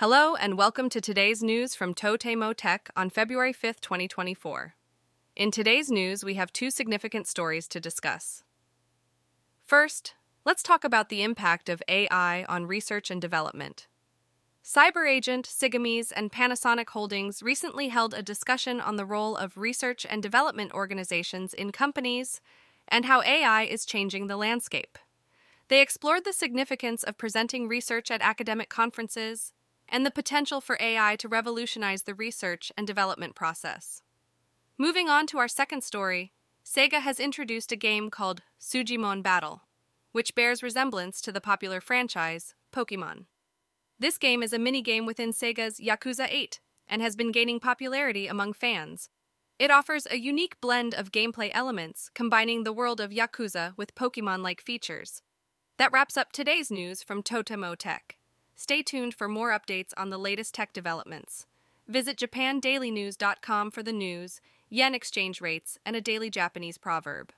Hello, and welcome to today's news from Totemo Tech on February 5th, 2024. In today's news, we have two significant stories to discuss. First, let's talk about the impact of AI on research and development. CyberAgent, Cygames, and Panasonic Holdings recently held a discussion on the role of research and development organizations in companies and how AI is changing the landscape. They explored the significance of presenting research at academic conferences and the potential for AI to revolutionize the research and development process. Moving on to our second story, Sega has introduced a game called Sujimon Battle, which bears resemblance to the popular franchise Pokemon. This game is a minigame within Sega's Yakuza 8 and has been gaining popularity among fans. It offers a unique blend of gameplay elements, combining the world of Yakuza with Pokemon like features. That wraps up today's news from Totemo Tech. Stay tuned for more updates on the latest tech developments. Visit japandailynews.com for the news, yen exchange rates, and a daily Japanese proverb.